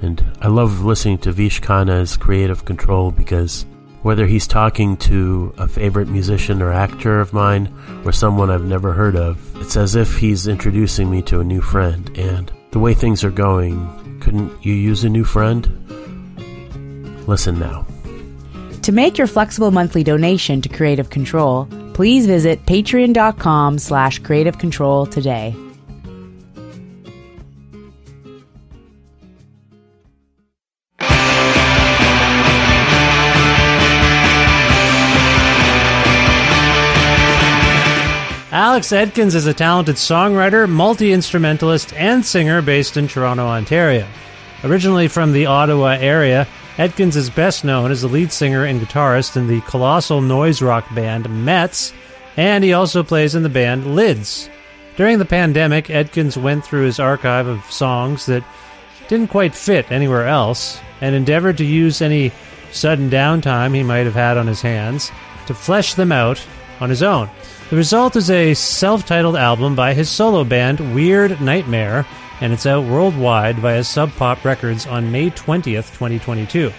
and I love listening to Vish Khanna's Creative Control because whether he's talking to a favorite musician or actor of mine or someone I've never heard of, it's as if he's introducing me to a new friend. And the way things are going, couldn't you use a new friend? Listen now. To make your flexible monthly donation to Creative Control, please visit patreon.com slash creative control today. Alex Edkins is a talented songwriter, multi instrumentalist, and singer based in Toronto, Ontario. Originally from the Ottawa area, Edkins is best known as the lead singer and guitarist in the colossal noise rock band Metz, and he also plays in the band Lids. During the pandemic, Edkins went through his archive of songs that didn't quite fit anywhere else and endeavored to use any sudden downtime he might have had on his hands to flesh them out on his own. The result is a self titled album by his solo band Weird Nightmare, and it's out worldwide via Sub Pop Records on May 20th, 2022.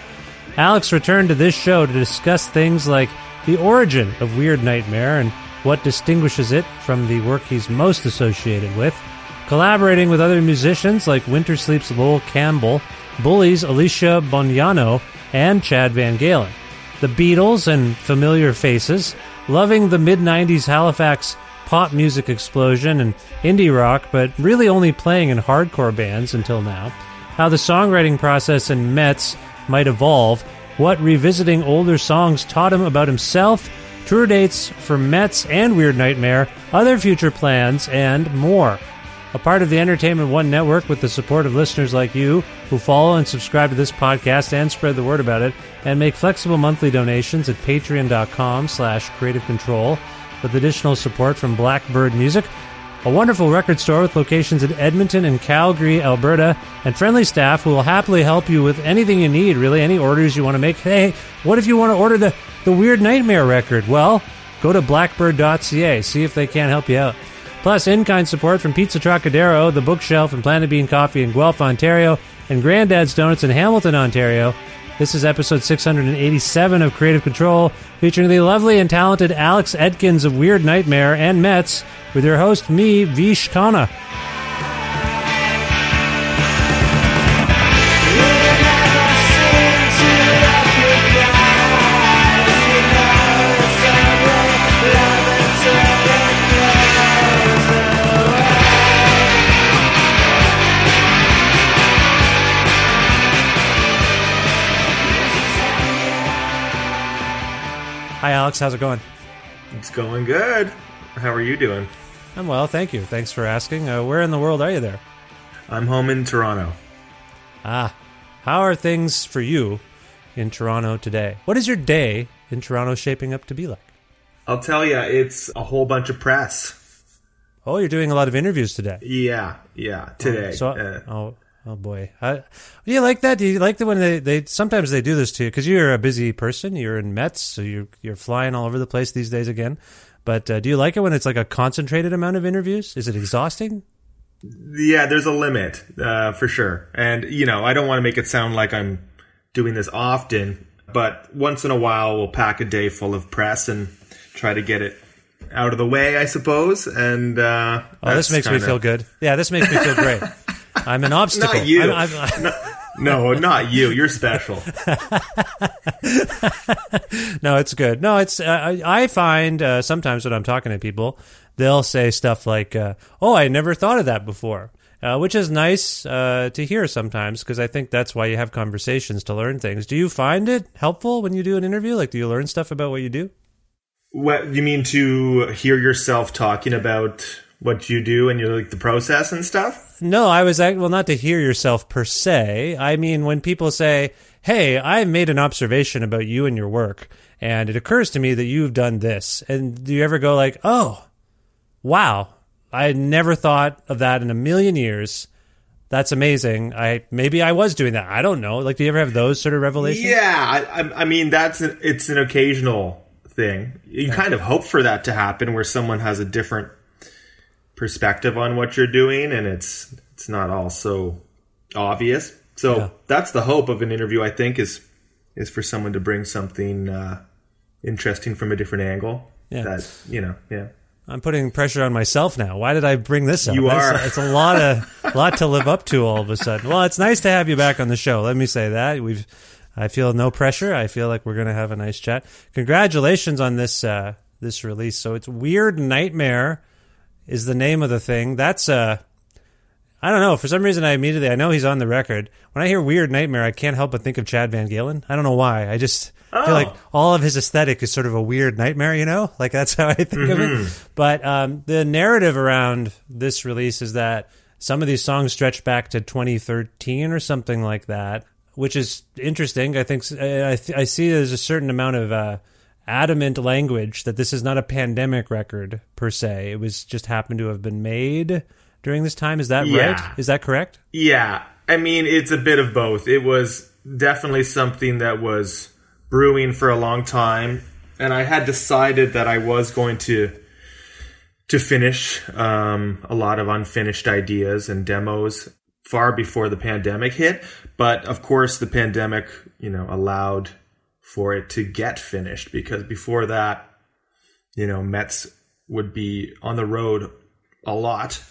Alex returned to this show to discuss things like the origin of Weird Nightmare and what distinguishes it from the work he's most associated with, collaborating with other musicians like Wintersleep's Lowell Campbell, Bully's Alicia Bognanno, and Chad VanGaalen, the Beatles and familiar faces, loving the mid 90s Halifax pop music explosion and indie rock, but really only playing in hardcore bands until now, how the songwriting process in Metz might evolve, what revisiting older songs taught him about himself, tour dates for Metz and Weird Nightmare, other future plans, and more. A part of the Entertainment One network with the support of listeners like you who follow and subscribe to this podcast and spread the word about it and make flexible monthly donations at patreon.com slash creative control with additional support from Blackbird Music, a wonderful record store with locations in Edmonton and Calgary, Alberta, and friendly staff who will happily help you with anything you need, really, any orders you want to make. Hey, what if you want to order the, the Weird Nightmare record? Well, go to blackbird.ca, see if they can't help you out. Plus, in kind support from Pizza Trocadero, The Bookshelf, and Planet Bean Coffee in Guelph, Ontario, and Granddad's Donuts in Hamilton, Ontario. This is episode 687 of Creative Control, featuring the lovely and talented Alex Edkins of Weird Nightmare and Metz, with your host, me, Vish Khanna. Alex. How's it going? It's going good. How are you doing? I'm well, thank you. Thanks for asking. Uh, where in the world are you there? I'm home in Toronto. Ah, how are things for you in Toronto today? What is your day in Toronto shaping up to be like? I'll tell you, it's a whole bunch of press. Oh, you're doing a lot of interviews today. Yeah, yeah, today. So, Uh, oh, oh boy, I, do you like that? Do you like the when they, they sometimes they do this to you because you're a busy person. You're in Metz, so you're you're flying all over the place these days again. But uh, do you like it when it's like a concentrated amount of interviews? Is it exhausting? yeah, there's a limit uh, for sure. And, you know, I don't want to make it sound like I'm doing this often, but once in a while we'll pack a day full of press and try to get it out of the way, I suppose. And, uh, Oh, this makes me kinda- feel good. Yeah, this makes me feel great. I'm an obstacle. Not you. I'm- I'm- No, not you. You're special. no, it's good. No, it's. Uh, I I find uh, sometimes when I'm talking to people, they'll say stuff like, uh, "Oh, I never thought of that before," uh, which is nice uh, to hear sometimes because I think that's why you have conversations to learn things. Do you find it helpful when you do an interview? Like, do you learn stuff about what you do? What you mean to hear yourself talking about what you do and you like the process and stuff? No, I was well, not to hear yourself per se. I mean, when people say, "Hey, I made an observation about you and your work, and it occurs to me that you've done this," and do you ever go like, "Oh, wow, I had never thought of that in a million years." That's amazing. I maybe I was doing that. I don't know. Like, do you ever have those sort of revelations? Yeah, I, I, I mean that's an, it's an occasional thing. You kind of hope for that to happen where someone has a different perspective on what you're doing, and it's it's not all so obvious. So Yeah. that's the hope of an interview. I think is is for someone to bring something uh, interesting from a different angle. Yeah. That you know, yeah. I'm putting pressure on myself now. Why did I bring this up? You are. It's a lot of lot to live up to all of a sudden. Well, it's nice to have you back on the show. Let me say that we've. I feel no pressure. I feel like we're going to have a nice chat. Congratulations on this uh, this release. So it's Weird Nightmare is the name of the thing. That's uh I don't know. For some reason, I immediately I know he's on the record. When I hear Weird Nightmare, I can't help but think of Chad VanGaalen. I don't know why. I just feel like all of his aesthetic is sort of a weird nightmare. You know, like that's how I think of it. But um, the narrative around this release is that some of these songs stretch back to 2013 or something like that, which is interesting. I think I, I see there's a certain amount of uh, adamant language that this is not a pandemic record per se. It was just happened to have been made during this time. Is that Yeah. right? Is that correct? Yeah, I mean, it's a bit of both. It was definitely something that was brewing for a long time, and I had decided that I was going to to finish um, a lot of unfinished ideas and demos far before the pandemic hit. But of course, the pandemic, you know, allowed for it to get finished because before that, you know, Metz would be on the road a lot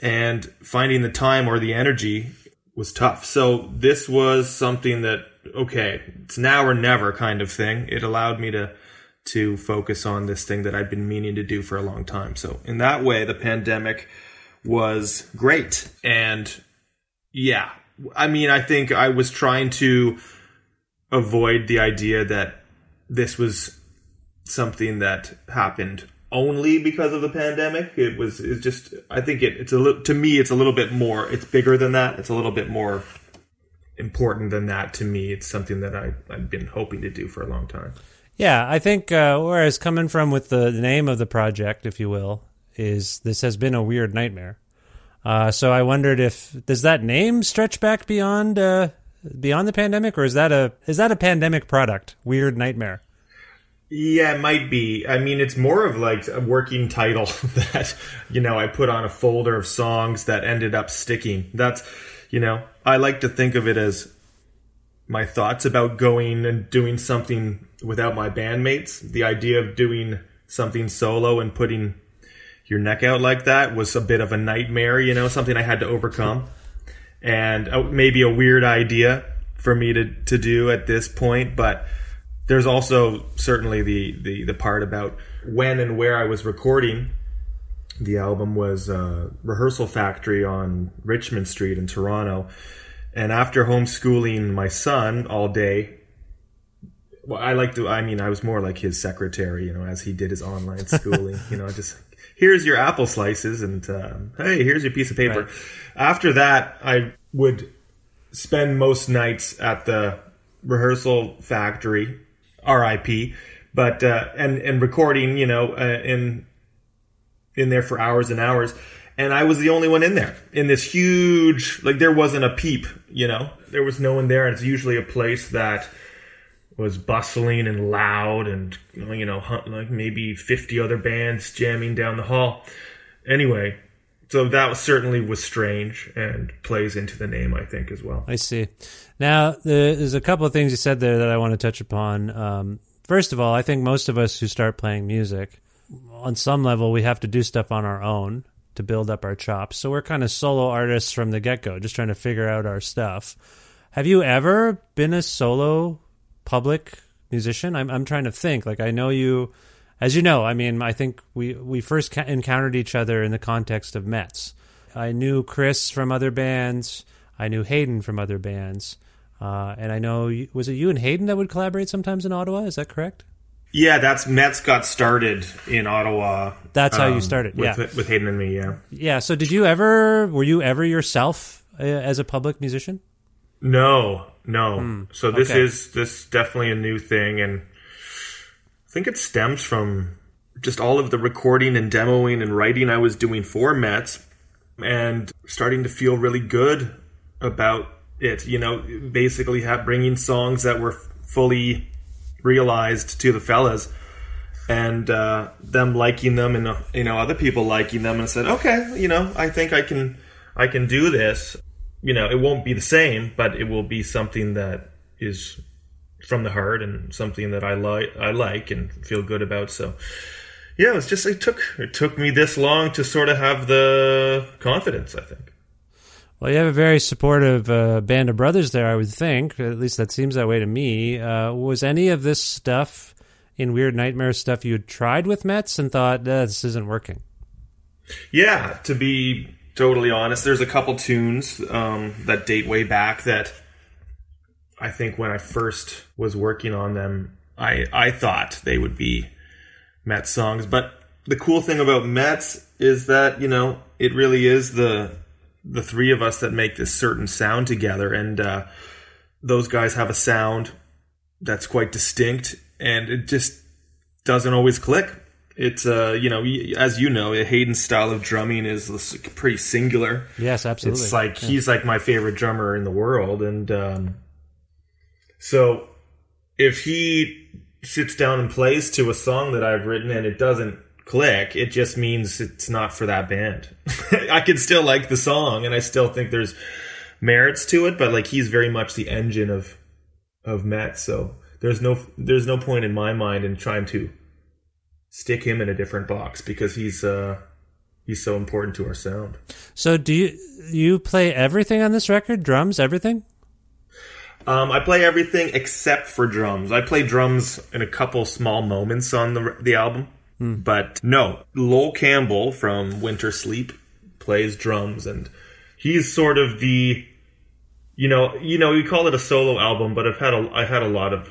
and finding the time or the energy was tough. So this was something that okay, it's now or never kind of thing. It allowed me to to focus on this thing that I'd been meaning to do for a long time. So in that way, the pandemic was great. And yeah, I mean, I think I was trying to avoid the idea that this was something that happened only because of the pandemic. It was it's just I think it, it's a little to me it's a little bit more it's bigger than that. It's a little bit more important than that to me. It's something that I I've been hoping to do for a long time. Yeah, I think uh, where I was coming from with the, the name of the project, if you will, is this has been a weird nightmare. Uh, so I wondered if does that name stretch back beyond uh, beyond the pandemic, or is that a is that a pandemic product? Weird nightmare. Yeah, it might be. I mean, it's more of like a working title that, you know, I put on a folder of songs that ended up sticking. That's, you know, I like to think of it as my thoughts about going and doing something without my bandmates. The idea of doing something solo and putting your neck out like that was a bit of a nightmare, you know, something I had to overcome. And uh, maybe a weird idea for me to, to do at this point, but there's also certainly the, the, the part about when and where I was recording. The album was uh, Rehearsal Factory on Richmond Street in Toronto. And after homeschooling my son all day, well, I like to. I mean, I was more like his secretary, you know, as he did his online schooling. you know, just here's your apple slices, and um, hey, here's your piece of paper. Right. After that, I would spend most nights at the rehearsal factory, R.I.P. But uh, and and recording, you know, uh, in in there for hours and hours. And I was the only one in there in this huge, like there wasn't a peep, you know, there was no one there. And it's usually a place that was bustling and loud and, you know, like maybe 50 other bands jamming down the hall. Anyway, so that certainly was strange and plays into the name, I think, as well. I see. Now, there's a couple of things you said there that I want to touch upon. Um, first of all, I think most of us who start playing music on some level, we have to do stuff on our own to build up our chops. So we're kind of solo artists from the get go, just trying to figure out our stuff. Have you ever been a solo public musician? I'm I'm trying to think. Like I know you, as you know. I mean, I think we we first ca- encountered each other in the context of Metz. I knew Chris from other bands. I knew Hayden from other bands. Uh, and I know was it you and Hayden that would collaborate sometimes in Ottawa? Is that correct? Yeah, that's Metz got started in Ottawa. That's how um, you started. With, yeah, with Hayden and me. Yeah. Yeah. So, did you ever? Were you ever yourself uh, as a public musician? No, no. Hmm. So this okay. is this definitely a new thing, and I think it stems from just all of the recording and demoing and writing I was doing for Metz, and starting to feel really good about it. You know, basically have bringing songs that were fully realized to the fellas and uh, them liking them and you know other people liking them and said okay you know i think i can i can do this you know it won't be the same but it will be something that is from the heart and something that i like i like and feel good about so yeah it's just it took it took me this long to sort of have the confidence i think well, you have a very supportive uh, band of brothers there, I would think. At least that seems that way to me. Uh, was any of this stuff in Weird Nightmare stuff you had tried with Metz and thought, eh, this isn't working? Yeah, to be totally honest, there's a couple tunes um, that date way back that I think when I first was working on them, I, I thought they would be Metz songs. But the cool thing about Metz is that, you know, it really is the the three of us that make this certain sound together, and uh, those guys have a sound that's quite distinct, and it just doesn't always click. It's uh, you know, as you know, Hayden's style of drumming is pretty singular. Yes, absolutely. It's like yeah. he's like my favorite drummer in the world, and um, so if he sits down and plays to a song that I've written and it doesn't click, it just means it's not for that band. I can still like the song and I still think there's merits to it, but like he's very much the engine of of Metz, so there's no there's no point in my mind in trying to stick him in a different box because he's uh he's so important to our sound. So do you you play everything on this record? Drums, everything? Um, I play everything except for drums. I play drums in a couple small moments on the the album. Mm. But no, Lowell Campbell from Wintersleep plays drums, and he's sort of the, you know, you know, you call it a solo album, but I've had a, I had a lot of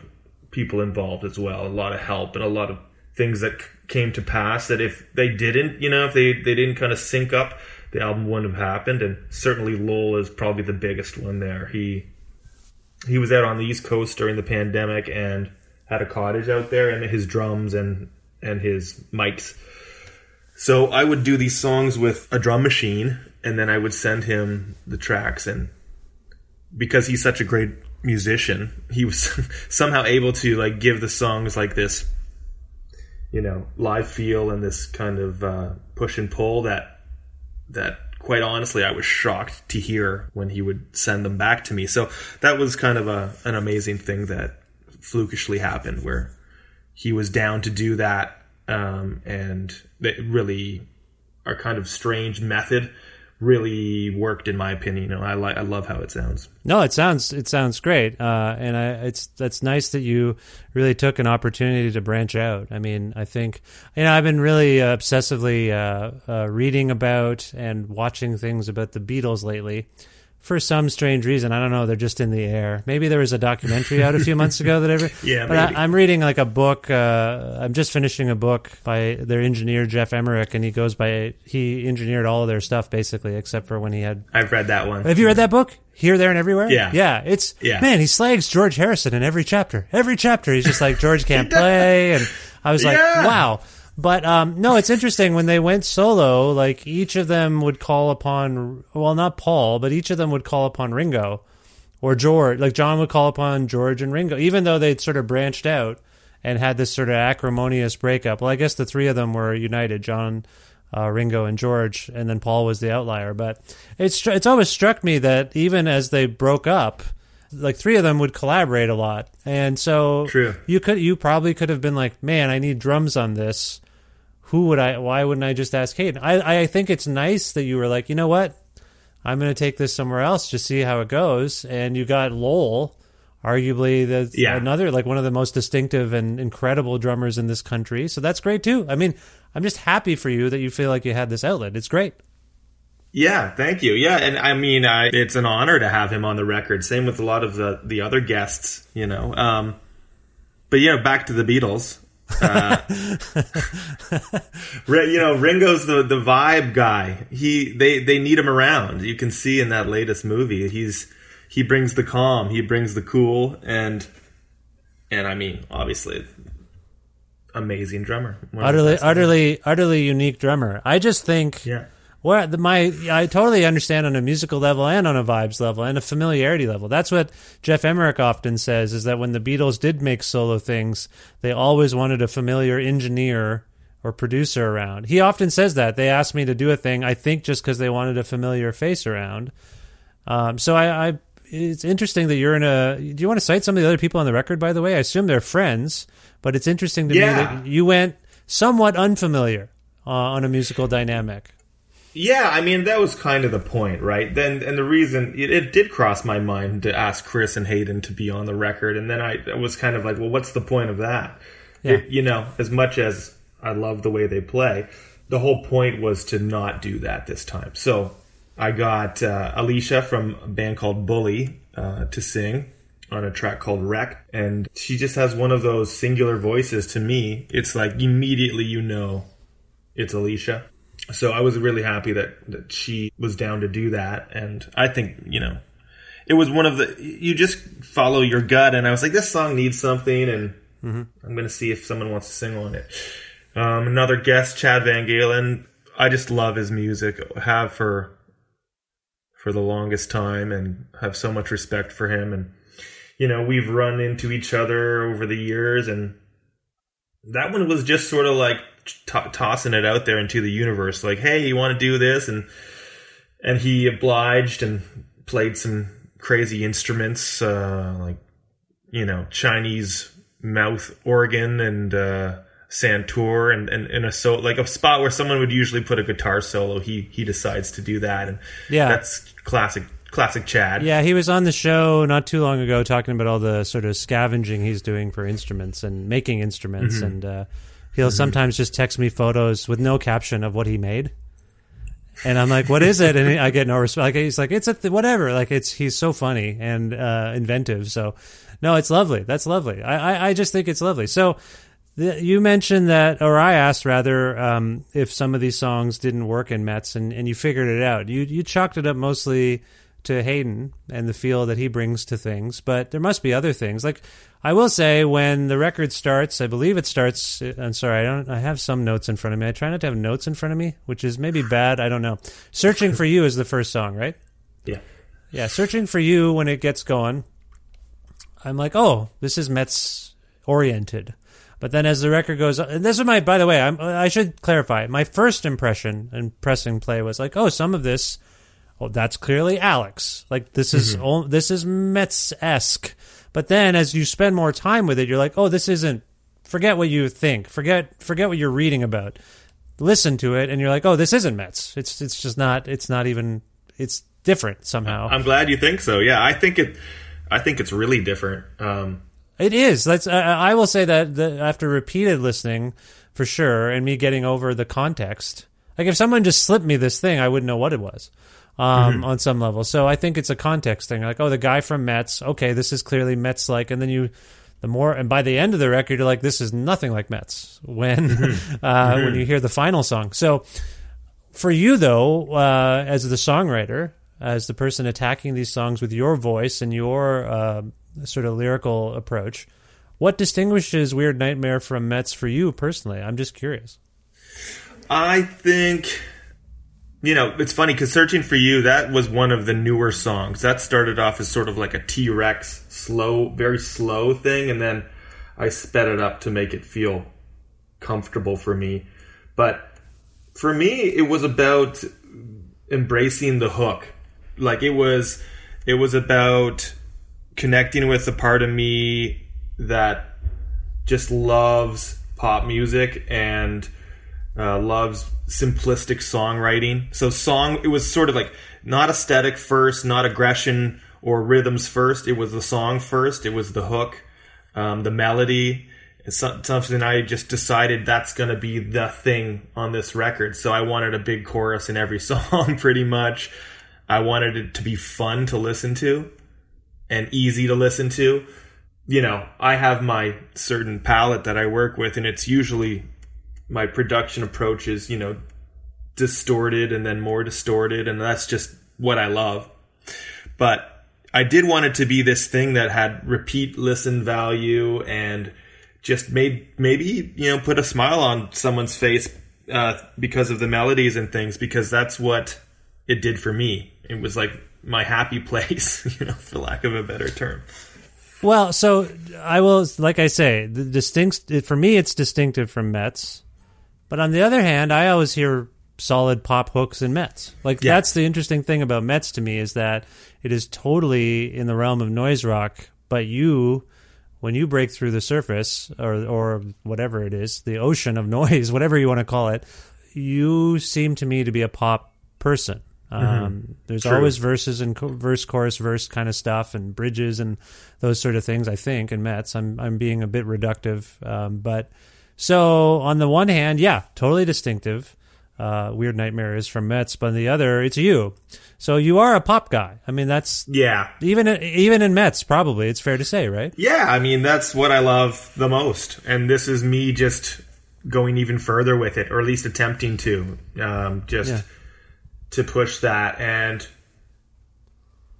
people involved as well, a lot of help, and a lot of things that came to pass that if they didn't, you know, if they they didn't kind of sync up, the album wouldn't have happened. And certainly Lowell is probably the biggest one there. He he was out on the East Coast during the pandemic and had a cottage out there, and his drums and and his mics. So I would do these songs with a drum machine, and then I would send him the tracks. And because he's such a great musician, he was somehow able to like give the songs like this, you know, live feel and this kind of uh, push and pull that that quite honestly I was shocked to hear when he would send them back to me. So that was kind of a an amazing thing that flukishly happened where he was down to do that, um, and it really our kind of strange method really worked in my opinion. You know, I like I love how it sounds. No, it sounds it sounds great, uh, and I, it's that's nice that you really took an opportunity to branch out. I mean, I think you know I've been really uh, obsessively uh, reading about and watching things about the Beatles lately. For some strange reason. I don't know. They're just in the air. Maybe there was a documentary out a few months ago that ever. Yeah, but maybe. I, I'm reading like a book. Uh, I'm just finishing a book by their engineer Geoff Emerick, and he goes by he engineered all of their stuff basically, except for when he had. I've read that one. Have you read that book? Here, there, and everywhere. Yeah. yeah. It's Yeah. man. He slags George Harrison in every chapter. Every chapter, he's just like George can't play, and I was like, Yeah. wow. But um, no, it's interesting when they went solo. Like each of them would call upon, well, not Paul, but each of them would call upon Ringo or George. Like John would call upon George and Ringo, even though they'd sort of branched out and had this sort of acrimonious breakup. Well, I guess the three of them were united: John, uh, Ringo, and George, and then Paul was the outlier. But it's it's always struck me that even as they broke up. Like three of them would collaborate a lot, and so True. you could you probably could have been like, man, I need drums on this. Who would I? Why wouldn't I just ask Hayden? I I think it's nice that you were like, you know what, I'm going to take this somewhere else, just see how it goes. And you got Lowell, arguably the Yeah. another like one of the most distinctive and incredible drummers in this country. So that's great too. I mean, I'm just happy for you that you feel like you had this outlet. It's great. Yeah, thank you. Yeah, and I mean, I, it's an honor to have him on the record. Same with a lot of the the other guests, you know. Um, but yeah, back to the Beatles. Uh, you know, Ringo's the the vibe guy. He they they need him around. You can see in that latest movie, he's he brings the calm, he brings the cool, and and I mean, obviously, amazing drummer. One of the Utterly, utterly, utterly unique drummer. I just think Yeah. Well, the, my I totally understand on a musical level and on a vibes level and a familiarity level. That's what Geoff Emerick often says is that when the Beatles did make solo things, they always wanted a familiar engineer or producer around. He often says that. They asked me to do a thing, I think just because they wanted a familiar face around. Um, so I, I, it's interesting that you're in a. Do you want to cite some of the other people on the record? By the way, I assume they're friends, but it's interesting to me that you went somewhat unfamiliar uh, on a musical dynamic. Yeah, I mean that was kind of the point, right? Then and the reason it, it did cross my mind to ask Chris and Hayden to be on the record, and then I, was kind of like, well, what's the point of that? Yeah. It- you know, as much as I love the way they play, the whole point was to not do that this time. So I got uh, Alicia from a band called Bully uh, to sing on a track called Wreck, and she just has one of those singular voices. To me, it's like immediately you know it's Alicia. So I was really happy that, that she was down to do that. And I think, you know, it was one of the, you just follow your gut. And I was like, this song needs something. And I'm going to see if someone wants to sing on it. Um, another guest, Chad VanGaalen. I just love his music, have for, for the longest time and have so much respect for him. And, you know, we've run into each other over the years and that one was just sort of like to- tossing it out there into the universe like hey you want to do this and and he obliged and played some crazy instruments uh like you know chinese mouth organ and uh santour and and in a so like a spot where someone would usually put a guitar solo he he decides to do that and Yeah. that's classic classic chad Yeah, he was on the show not too long ago talking about all the sort of scavenging he's doing for instruments and making instruments, Mm-hmm. and uh, he'll sometimes just text me photos with no caption of what he made. And I'm like, "What is it?" And I get no response. Like he's like, "It's a th- whatever." Like it's he's so funny and uh, inventive. So, no, it's lovely. That's lovely. I I, I just think it's lovely. So, the, you mentioned that, or I asked rather, um, if some of these songs didn't work in Metz, and, and you figured it out. You you chalked it up mostly to Hayden and the feel that he brings to things, but there must be other things. Like I will say, when the record starts, I believe it starts. Uh, I'm sorry, I don't. I have some notes in front of me. I try not to have notes in front of me, which is maybe bad. I don't know. Searching for you is the first song, right? yeah Yeah, searching for you when it gets going. I'm like, oh, this is Metz oriented. But then as the record goes, and this is my, by the way, I'm, I should clarify. My first impression and pressing play was like, oh, some of this, oh, that's clearly Alex. Like this is ol- this is Metz esque. But then as you spend more time with it, you're like, oh, this isn't. Forget what you think. Forget forget what you're reading about. Listen to it, and you're like, oh, this isn't Metz. It's it's just not. It's not even. It's different somehow. i'm glad you think so yeah i think it i think it's really different um It is. That's. I, I will say that the, after repeated listening, for sure, and me getting over the context. Like if someone just slipped me this thing, I wouldn't know what it was. Um, Mm-hmm. on some level. So I think it's a context thing. Like, oh, the guy from Metz. Okay, this is clearly Metz like, and then you. The more, and by the end of the record, you're like, "This is nothing like Metz." When, Mm-hmm. uh, when you hear the final song, so for you though, uh, as the songwriter, as the person attacking these songs with your voice and your uh, sort of lyrical approach, what distinguishes Weird Nightmare from Metz for you personally? I'm just curious. I think, you know, it's funny because Searching for You, that was one of the newer songs. That started off as sort of like a T Rex, slow, very slow thing, and then I sped it up to make it feel comfortable for me. But for me, it was about embracing the hook. Like it was, it was about connecting with the part of me that just loves pop music and uh, loves simplistic songwriting. So song, it was sort of like not aesthetic first, not aggression or rhythms first. It was the song first. It was the hook, um, the melody. It's some- something I just decided that's going to be the thing on this record. So I wanted a big chorus in every song, pretty much. I wanted it to be fun to listen to and easy to listen to. You know, I have my certain palette that I work with, and it's usually my production approach is, you know, distorted and then more distorted, and that's just what I love. But I did want it to be this thing that had repeat listen value and just made maybe you know put a smile on someone's face uh, because of the melodies and things because that's what it did for me. It was like my happy place, you know, for lack of a better term. Well, so I will, like I say, the distinct for me, it's distinctive from Metz. But on the other hand, I always hear solid pop hooks in Metz. Like Yeah. that's the interesting thing about Metz to me is that it is totally in the realm of noise rock. But you, when you break through the surface or or whatever it is, the ocean of noise, whatever you want to call it, you seem to me to be a pop person. Um, there's True. always verses and co- verse, chorus, verse kind of stuff, and bridges and those sort of things. I think in Metz, I'm I'm being a bit reductive, um, but so on the one hand, yeah, totally distinctive. Uh, Weird Nightmare is from Metz, but on the other, it's you. So you are a pop guy. I mean, that's Yeah. even even in Metz, probably it's fair to say, right? Yeah, I mean that's what I love the most, and this is me just going even further with it, or at least attempting to, um, just Yeah. to push that. And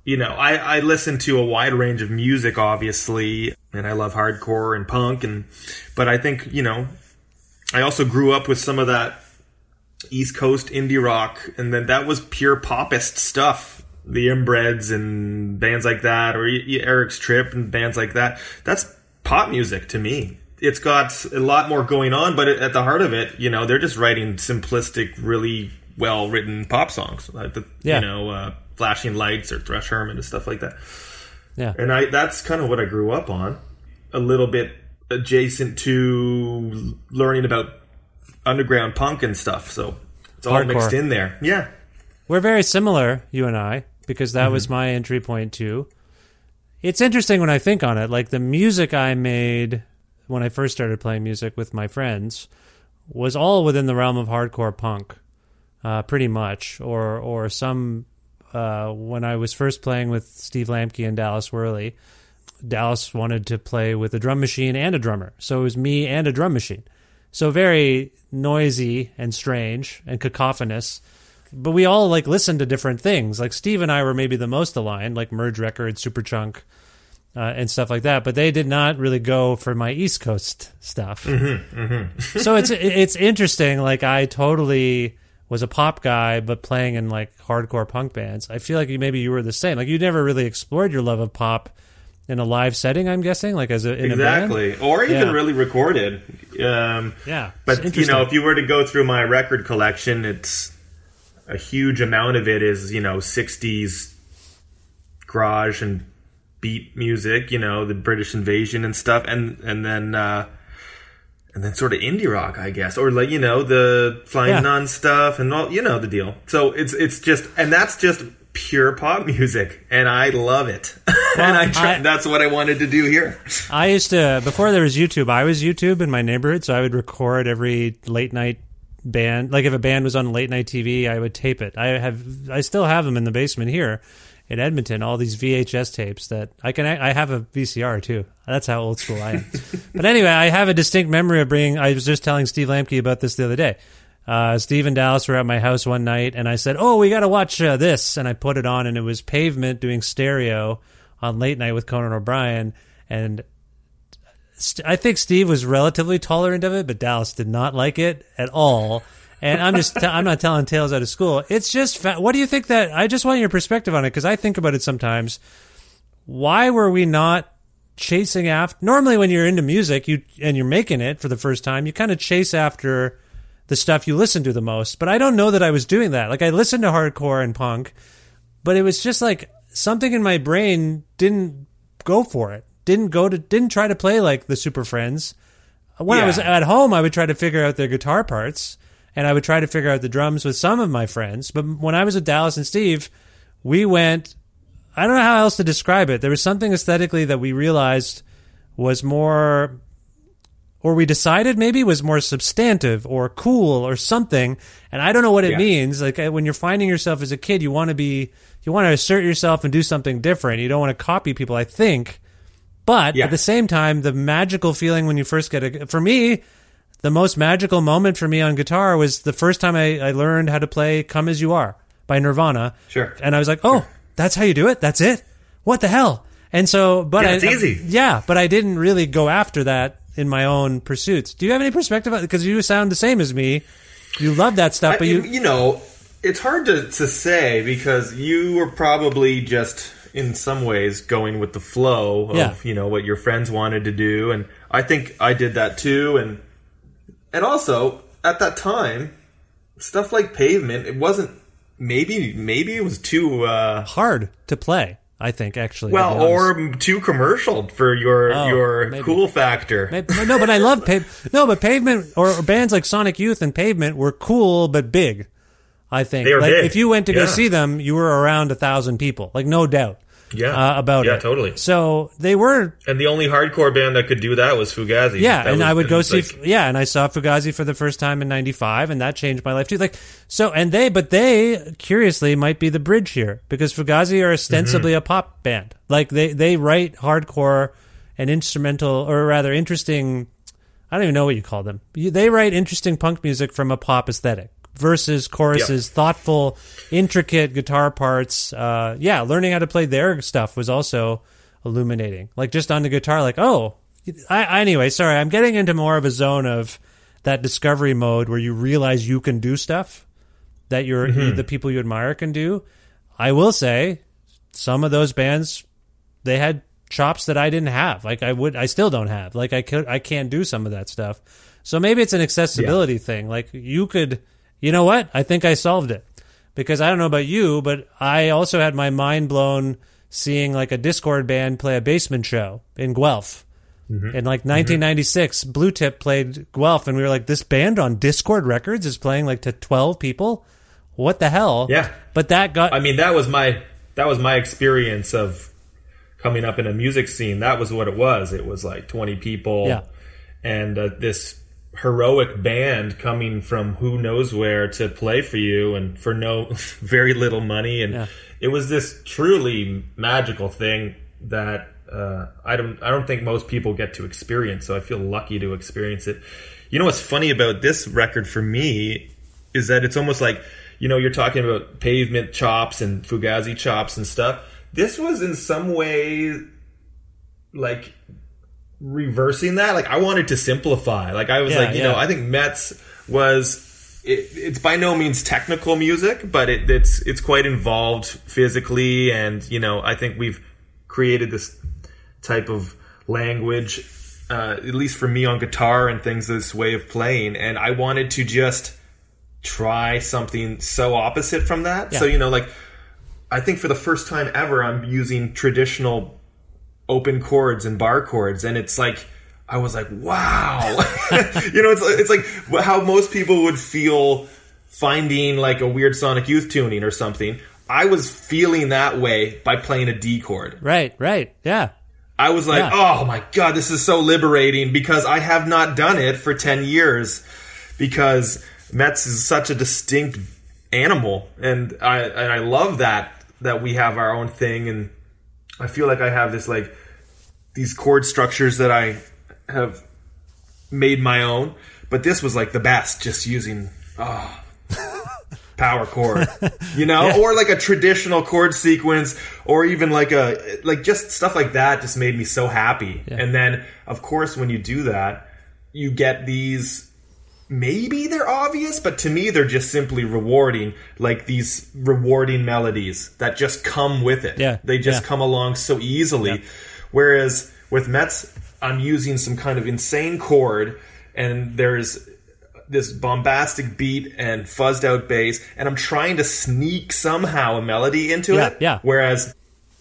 you know, I, I listen to a wide range of music, obviously, and I love hardcore and punk, and but I think you know, I also grew up with some of that East Coast indie rock, and then that was pure popist stuff. The Inbreds and bands like that, or Eric's Trip and bands like that. That's pop music to me. It's got a lot more going on, but at the heart of it, you know, they're just writing simplistic, really well written pop songs, like Yeah. you know, uh, Flashing Lights or Thrush Hermit and stuff like that. Yeah. And I that's kind of what I grew up on. A little bit adjacent to learning about underground punk and stuff. So it's all Hardcore. mixed in there. Yeah. We're very similar, you and I, because that was my entry point too. It's interesting when I think on it. Like the music I made when I first started playing music with my friends was all within the realm of hardcore punk, uh, pretty much, or or some. Uh, when I was first playing with Steve Lambke and Dallas Wehrle, Dallas wanted to play with a drum machine and a drummer, so it was me and a drum machine. So very noisy and strange and cacophonous but we all like listened to different things. Like Steve and I were maybe the most aligned, like Merge Records, Superchunk, uh, and stuff like that. But they did not really go for my East Coast stuff. so it's it's interesting. Like I totally was a pop guy, but playing in like hardcore punk bands. I feel like you, maybe you were the same. Like you never really explored your love of pop in a live setting. I'm guessing, like as a in exactly. a band. Or even Yeah. really recorded. Um, Yeah, But you know, if you were to go through my record collection, it's a huge amount of it is you know '60s garage and beat music. You know, the British Invasion and stuff, and and then uh, and then sort of indie rock, I guess, or like you know the Flying Yeah. Nun stuff, and all you know the deal. So it's it's just and that's just pure pop music, and I love it. and I, try, I- that's what I wanted to do here. I used to before there was YouTube. I was YouTube in my neighborhood, so I would record every late night band. Like if a band was on late night TV, I would tape it. I have, I still have them in the basement here in Edmonton. All these VHS tapes that I can. I have a VCR too. That's how old school I am. but anyway, I have a distinct memory of bringing. I was just telling Steve Lambke about this the other day. Uh, Steve and Dallas were at my house one night, and I said, "Oh, we got to watch uh, this," and I put it on, and it was Pavement doing stereo on late night with Conan O'Brien, and I think Steve was relatively tolerant of it, but Dallas did not like it at all. And I'm just I'm not telling tales out of school. It's just, fa- what do you think that, I just want your perspective on it because I think about it sometimes. Why were we not chasing after, normally when you're into music you and you're making it for the first time, you kind of chase after the stuff you listen to the most. But I don't know that I was doing that. Like I listened to hardcore and punk, but it was just like something in my brain didn't go for it didn't go to didn't try to play like the Super Friendz. When yeah. I was at home, I would try to figure out their guitar parts, and I would try to figure out the drums with some of my friends. But when I was with Dallas and Steve, we went. I don't know how else to describe it. There was something aesthetically that we realized was more, or we decided maybe was more substantive or cool or something. And I don't know what it yeah. means. Like when you're finding yourself as a kid, you want to be, you want to assert yourself and do something different. You don't want to copy people. I think but yeah. at the same time, the magical feeling when you first get it, for me, the most magical moment for me on guitar was the first time I, I learned how to play Come As You Are by Nirvana. Sure. And I was like, oh, sure. that's how you do it? That's it? What the hell? And so, but yeah, it's I, easy. Yeah, but I didn't really go after that in my own pursuits. Do you have any perspective? Because you sound the same as me. You love that stuff, but you, you know, it's hard to, to say because you were probably just in some ways going with the flow of yeah. you know what your friends wanted to do and I think I did that too and and also at that time stuff like pavement it wasn't maybe maybe it was too uh, hard to play I think actually. Well, or too commercial for your oh, your maybe. cool factor. Maybe, no, but I love pavement. No, but pavement or, or, bands like Sonic Youth and Pavement were cool but big. I think. They were like, big. If you went to yeah. go see them, you were around a thousand people, like no doubt. Yeah, uh, about yeah, it. totally. So they were, and the only hardcore band that could do that was Fugazi. Yeah, that and was, I would go see. Like, yeah, and I saw Fugazi for the first time in '95, and that changed my life too. Like so, and they, but they curiously might be the bridge here because Fugazi are ostensibly mm-hmm. a pop band. Like they they write hardcore and instrumental, or rather interesting. I don't even know what you call them. They write interesting punk music from a pop aesthetic versus choruses, yep. thoughtful, intricate guitar parts. Uh, yeah, learning how to play their stuff was also illuminating. Like just on the guitar, like oh, I, anyway. Sorry, I'm getting into more of a zone of that discovery mode where you realize you can do stuff that your mm-hmm. the people you admire can do. I will say, some of those bands they had chops that I didn't have. Like I would, I still don't have. Like I could, I can't do some of that stuff. So maybe it's an accessibility yeah. thing. Like you could you know what? I think I solved it. Because I don't know about you, but I also had my mind blown seeing like a Dischord band play a basement show in Guelph. Mm-hmm. In like 1996, mm-hmm. Bluetip played Guelph, and we were like, this band on Dischord Records is playing like to 12 people? What the hell? Yeah. But that got. I mean, that was my that was my experience of coming up in a music scene. That was what it was. It was like 20 people. Yeah. And uh, this heroic band coming from who knows where to play for you and for no very little money and yeah. it was this truly magical thing that uh, I don't I don't think most people get to experience so I feel lucky to experience it. You know what's funny about this record for me is that it's almost like you know you're talking about pavement chops and fugazi chops and stuff. This was in some way like reversing that. Like I wanted to simplify. Like I was yeah, like, you yeah. know, I think Metz was. It, it's by no means technical music, but it, it's it's quite involved physically, and you know, I think we've created this type of language, uh, at least for me on guitar and things. This way of playing, and I wanted to just try something so opposite from that. Yeah. So you know, like I think for the first time ever, I'm using traditional open chords and bar chords, and it's like I was like, wow, you know, it's it's like how most people would feel finding like a weird Sonic Youth tuning or something. I was feeling that way by playing a D chord. Right, right, yeah. I was like, yeah. oh my god, this is so liberating because I have not done it for ten years because Metz is such a distinct animal, and I and I love that that we have our own thing, and I feel like I have this like these chord structures that I have made my own. But this was like the best, just using oh, power chord, you know, Yeah. or like a traditional chord sequence, or even like a like just stuff like that. Just made me so happy. And then, of course, when you do that, you get these maybe they're obvious, but to me they're just simply rewarding, like these rewarding melodies that just come with it. Yeah, They just yeah. come along so easily. Whereas with Metz, I'm using some kind of insane chord and there's this bombastic beat and fuzzed out bass, and I'm trying to sneak somehow a melody into Yeah, it. yeah. Whereas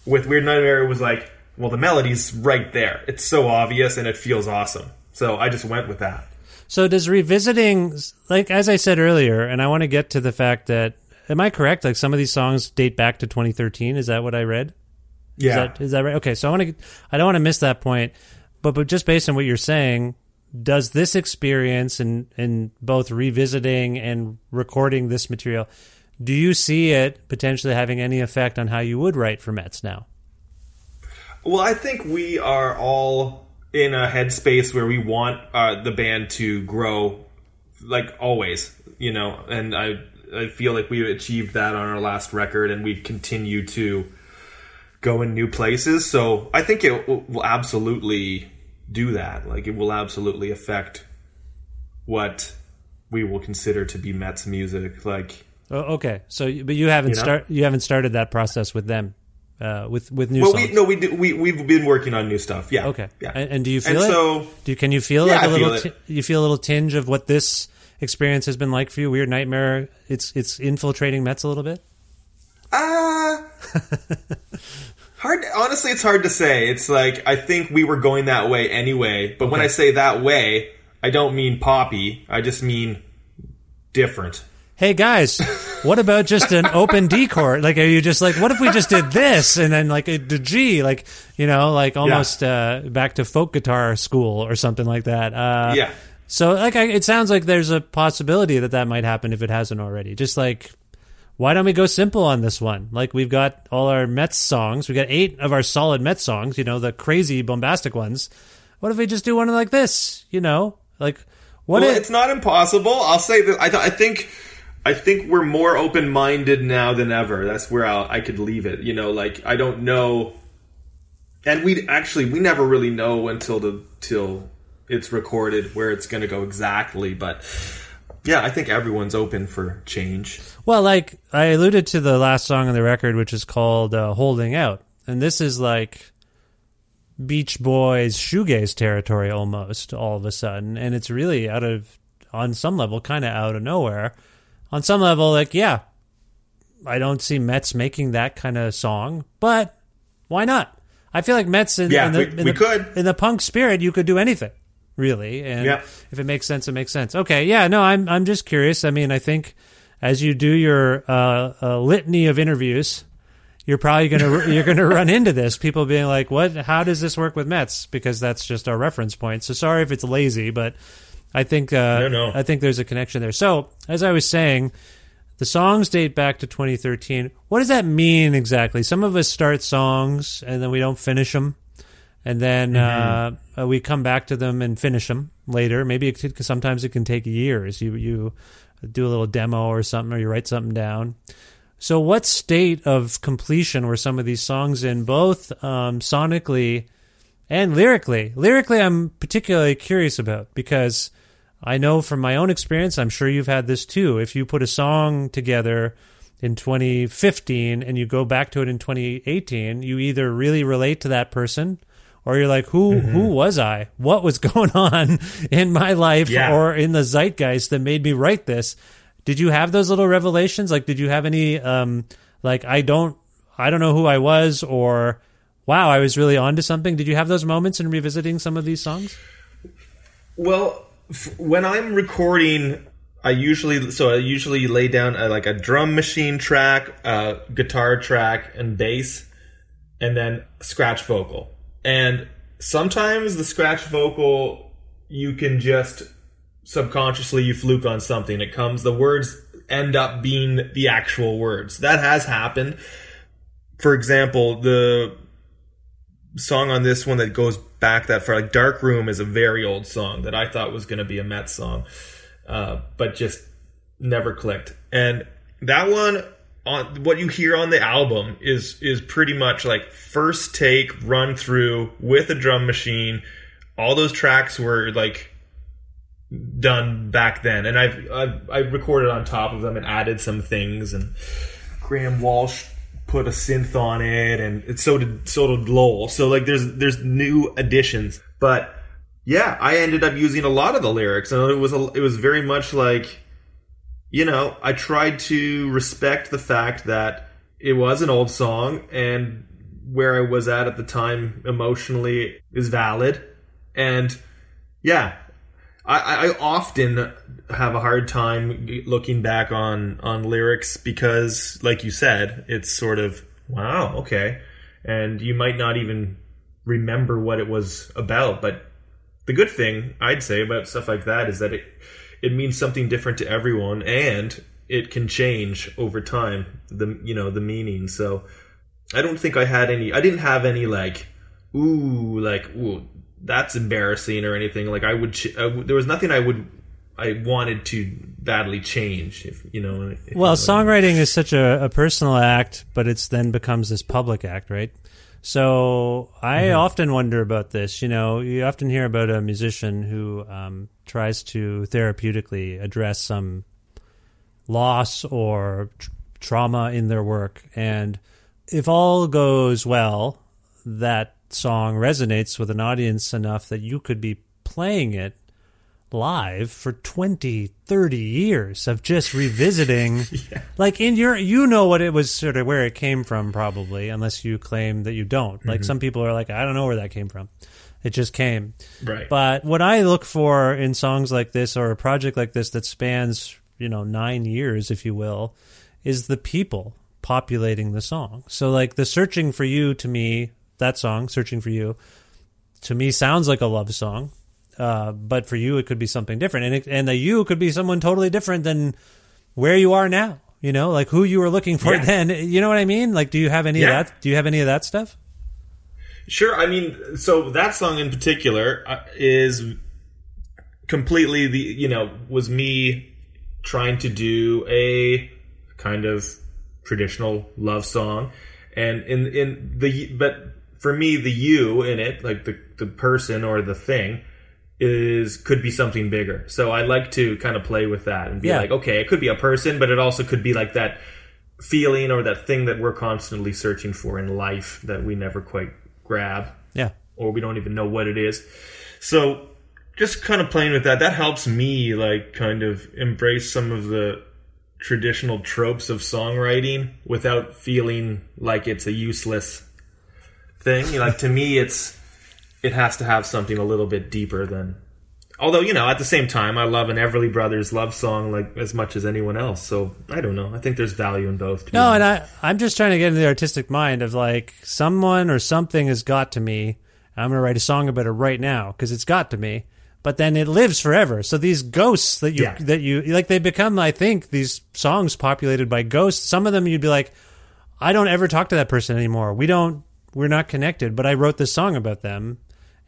with Weird Nightmare, it was like, well, the melody's right there. It's so obvious and it feels awesome. So I just went with that. So does revisiting, like as I said earlier, and I want to get to the fact that, am I correct? Like some of these songs date back to 2013. Is that what I read? Yeah. Is that, is that right? Okay, so I want to, I don't want to miss that point, but but just based on what you're saying, does this experience and in both revisiting and recording this material, do you see it potentially having any effect on how you would write for Metz now? Well, I think we are all in a headspace where we want uh, the band to grow, like always, you know. And I, I feel like we achieved that on our last record, and we continue to go in new places. So I think it will absolutely do that. Like it will absolutely affect what we will consider to be Metz music. Like Oh, okay, so but you haven't You know? start you haven't started that process with them, uh, with with new well, songs. we no, we do, we we've been working on new stuff. Yeah. Okay. Yeah. And, and do you And feel it? so- do you, can you feel Yeah, like a I little? it. Ti- you feel a little tinge of what this experience has been like for you? Weird Nightmare. It's it's infiltrating Metz a little bit. Uh hard honestly it's hard to say. It's like I think we were going that way anyway, but when I say that way, I don't mean poppy. I just mean different. Hey guys, what about just an open D chord? Like, are you just like, what if we just did this and then like a the G, like you know, like almost uh, back to folk guitar school or something like that? Uh, Yeah. So like, I, it sounds like there's a possibility that that might happen if it hasn't already. Just like, why don't we go simple on this one? Like we've got all our Metz songs, we got eight of our solid Metz songs, you know, the crazy bombastic ones. What if we just do one like this? You know, like what? well, if- it's not impossible. I'll say that I, th- I think I think we're more open minded now than ever. That's where I'll, I could leave it. You know, like I don't know, and we actually we never really know until the till it's recorded where it's going to go exactly. But yeah, I think everyone's open for change. Well, like I alluded to the last song on the record, which is called uh, "Holding Out," and this is like Beach Boys shoegaze territory almost all of a sudden, and it's really out of on some level kind of out of nowhere. On some level, like yeah, I don't see Metz making that kind of song, but why not? I feel like Metz in, Yeah, in the, we- in we the- could. in the punk spirit, you could do anything really, and Yeah. if it makes sense, it makes sense. Okay, yeah, no, I'm I'm just curious. I mean, I think as you do your uh, uh, litany of interviews, you're probably gonna you're gonna run into this. People being like, "What? How does this work with Metz?" Because that's just our reference point. So sorry if it's lazy, but I think uh, No, no. I think there's a connection there. So as I was saying. The songs date back to 2013. What does that mean exactly? Some of us start songs and then we don't finish them, and then uh, uh, we come back to them and finish them later. Maybe it could, sometimes it can take years. You you do a little demo or something, or you write something down. So, what state of completion were some of these songs in, both um, sonically and lyrically? Lyrically, I'm particularly curious about because I know from my own experience, I'm sure you've had this too. If you put a song together in 2015 and you go back to it in 2018, you either really relate to that person or you're like, who who was I? What was going on in my life Yeah. or in the zeitgeist that made me write this? Did you have those little revelations? Like, did you have any um like I don't I don't know who I was or wow, I was really onto something? Did you have those moments in revisiting some of these songs? Well, f- when I'm recording, I usually so I usually lay down a, like a drum machine track, a guitar track, and bass, and then scratch vocal. And sometimes the scratch vocal you can just subconsciously you fluke on something. It comes, the words end up being the actual words. That has happened. For example, the song on this one that goes back that far, like Dark Room is a very old song that I thought was going to be a Metz song, uh, but just never clicked. And that one, on what you hear on the album is is pretty much like first take run through with a drum machine. All those tracks were like done back then, and I've, I've I recorded on top of them and added some things. And Graham Walsh put a synth on it, and it, so did so did Lowell. So like there's there's new additions, but yeah, I ended up using a lot of the lyrics, and it was a, it was very much like you know, I tried to respect the fact that it was an old song and where I was at at the time emotionally is valid. And yeah, I, I often have a hard time looking back on, on lyrics because, like you said, it's sort of, wow, okay. And you might not even remember what it was about. But the good thing I'd say about stuff like that is that it, it means something different to everyone and it can change over time the you know the meaning. So i don't think i had any i didn't have any like ooh like ooh that's embarrassing or anything. Like i would ch- there was nothing i would i wanted to badly change if you know if well you know songwriting is such a, a personal act but it's then becomes this public act right so I Mm-hmm. often wonder about this. You know, you often hear about a musician who um, tries to therapeutically address some loss or tr- trauma in their work, and if all goes well, that song resonates with an audience enough that you could be playing it live for 20 30 years of just revisiting like in your you know what it was sort of where it came from probably unless you claim that you don't. Like mm-hmm. some people are like i don't know where that came from. It just came. Right. But what i look for in songs like this or a project like this that spans you know 9 years if you will is the people populating the song. So like the searching for you to me that song searching for you to me sounds like a love song uh, but for you it could be something different and it, and the you could be someone totally different than where you are now you know like who you were looking for Yeah. then you know what i mean like do you have any Yeah. of that do you have any of that stuff Sure. I mean, so that song in particular uh, is completely the you know was me trying to do a kind of traditional love song, and in in the but for me the you in it like the the person or the thing is could be something bigger. So I like to kind of play with that and be Yeah. like, okay, it could be a person, but it also could be like that feeling or that thing that we're constantly searching for in life that we never quite grab yeah or we don't even know what it is. So just kind of playing with that, that helps me like kind of embrace some of the traditional tropes of songwriting without feeling like it's a useless thing. Like to me it's it has to have something a little bit deeper than Although, you know, at the same time, I love an Everly Brothers love song like as much as anyone else. So I don't know. I think there's value in both. no and i i'm just trying to get into the artistic mind of like someone or something has got to me i'm going to write a song about it right now because it's got to me but then it lives forever so these ghosts that you Yeah. that you like they become i think these songs populated by ghosts some of them you'd be like I don't ever talk to that person anymore. We don't. We're not connected. But I wrote this song about them,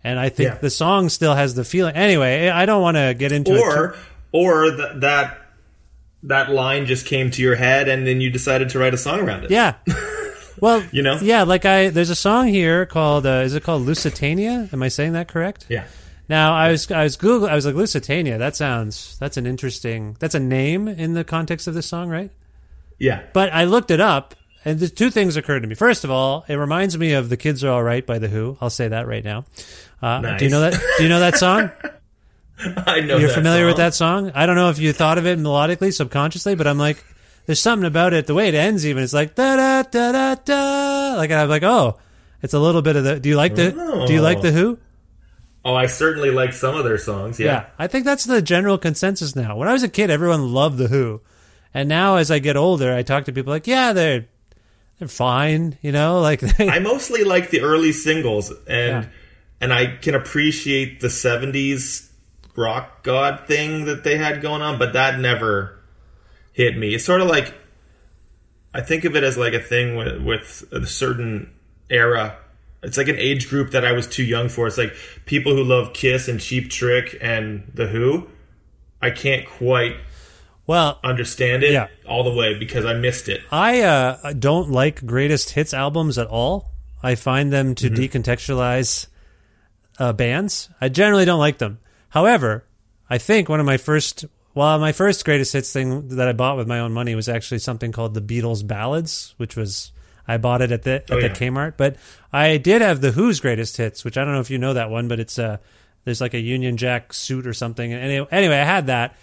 and I think Yeah. the song still has the feeling. Anyway, I don't want to get into it. or too- or th- that that line just came to your head and then you decided to write a song around it. yeah. Well, You know? yeah. Like I, there's a song here called. Uh, is it called Lusitania? Am I saying that correct? Yeah. Now I was I was Google I was like Lusitania. That sounds that's an interesting that's a name in the context of this song, right? Yeah. But I looked it up, and the two things occurred to me. First of all, it reminds me of "The Kids Are All Right" by the Who. I'll say that right now. Uh, Nice. Do you know that? Do you know that song? I know You're familiar with that song? I don't know if you thought of it melodically, subconsciously, but I'm like, there's something about it. The way it ends, even it's like da da da da da. Like I'm like, oh, it's a little bit of the. Do you like the? Do you like the Who? Oh, I certainly like some of their songs. Yeah. Yeah, I think that's the general consensus now. When I was a kid, everyone loved the Who, and now as I get older, I talk to people like, yeah, they're they're fine, you know, like they, I mostly like the early singles and Yeah. And I can appreciate the 70s rock god thing that they had going on, but that never hit me. It's sort of like I think of it as like a thing with, with a certain era. It's like an age group that I was too young for. It's like people who love Kiss and Cheap Trick and The Who. I can't quite well understand it yeah. all the way because I missed it. I uh, don't like greatest hits albums at all. I find them to mm-hmm. decontextualize uh, bands. I generally don't like them. However, I think one of my first, well, my first greatest hits thing that I bought with my own money was actually something called the Beatles Ballads, which was I bought it at the at oh, yeah. the Kmart. But I did have the Who's greatest hits, which I don't know if you know that one, but it's uh there's like a Union Jack suit or something. And anyway, anyway, I had that,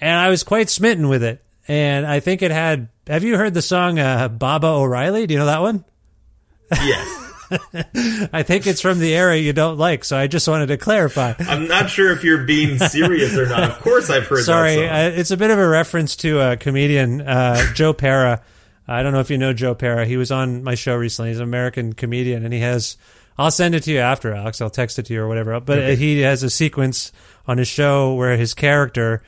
and I was quite smitten with it. And I think it had. Have you heard the song uh, "Baba O'Riley? Do you know that one? Yes. I think it's from the area you don't like, so I just wanted to clarify. I'm not sure if you're being serious or not. Of course, I've heard. Sorry, uh, it's a bit of a reference to a comedian uh, Joe Pera. I don't know if you know Joe Pera. He was on my show recently. He's an American comedian, and he has. I'll send it to you after, Alex. I'll text it to you or whatever. But okay. he has a sequence on his show where his character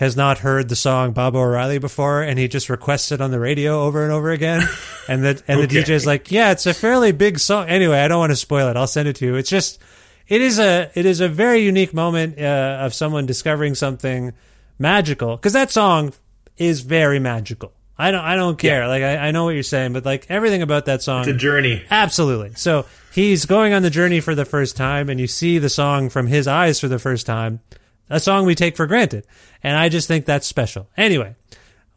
has not heard the song Bob O'Reilly before, and he just requests it on the radio over and over again. And the and okay. the DJ is like, "Yeah, it's a fairly big song." Anyway, I don't want to spoil it. I'll send it to you. It's just, it is a it is a very unique moment uh, of someone discovering something magical because that song is very magical. I don't I don't care. Yeah. Like I, I know what you're saying, but like everything about that song, it's a journey. Absolutely. So he's going on the journey for the first time, and you see the song from his eyes for the first time a song we take for granted. And I just think that's special. Anyway,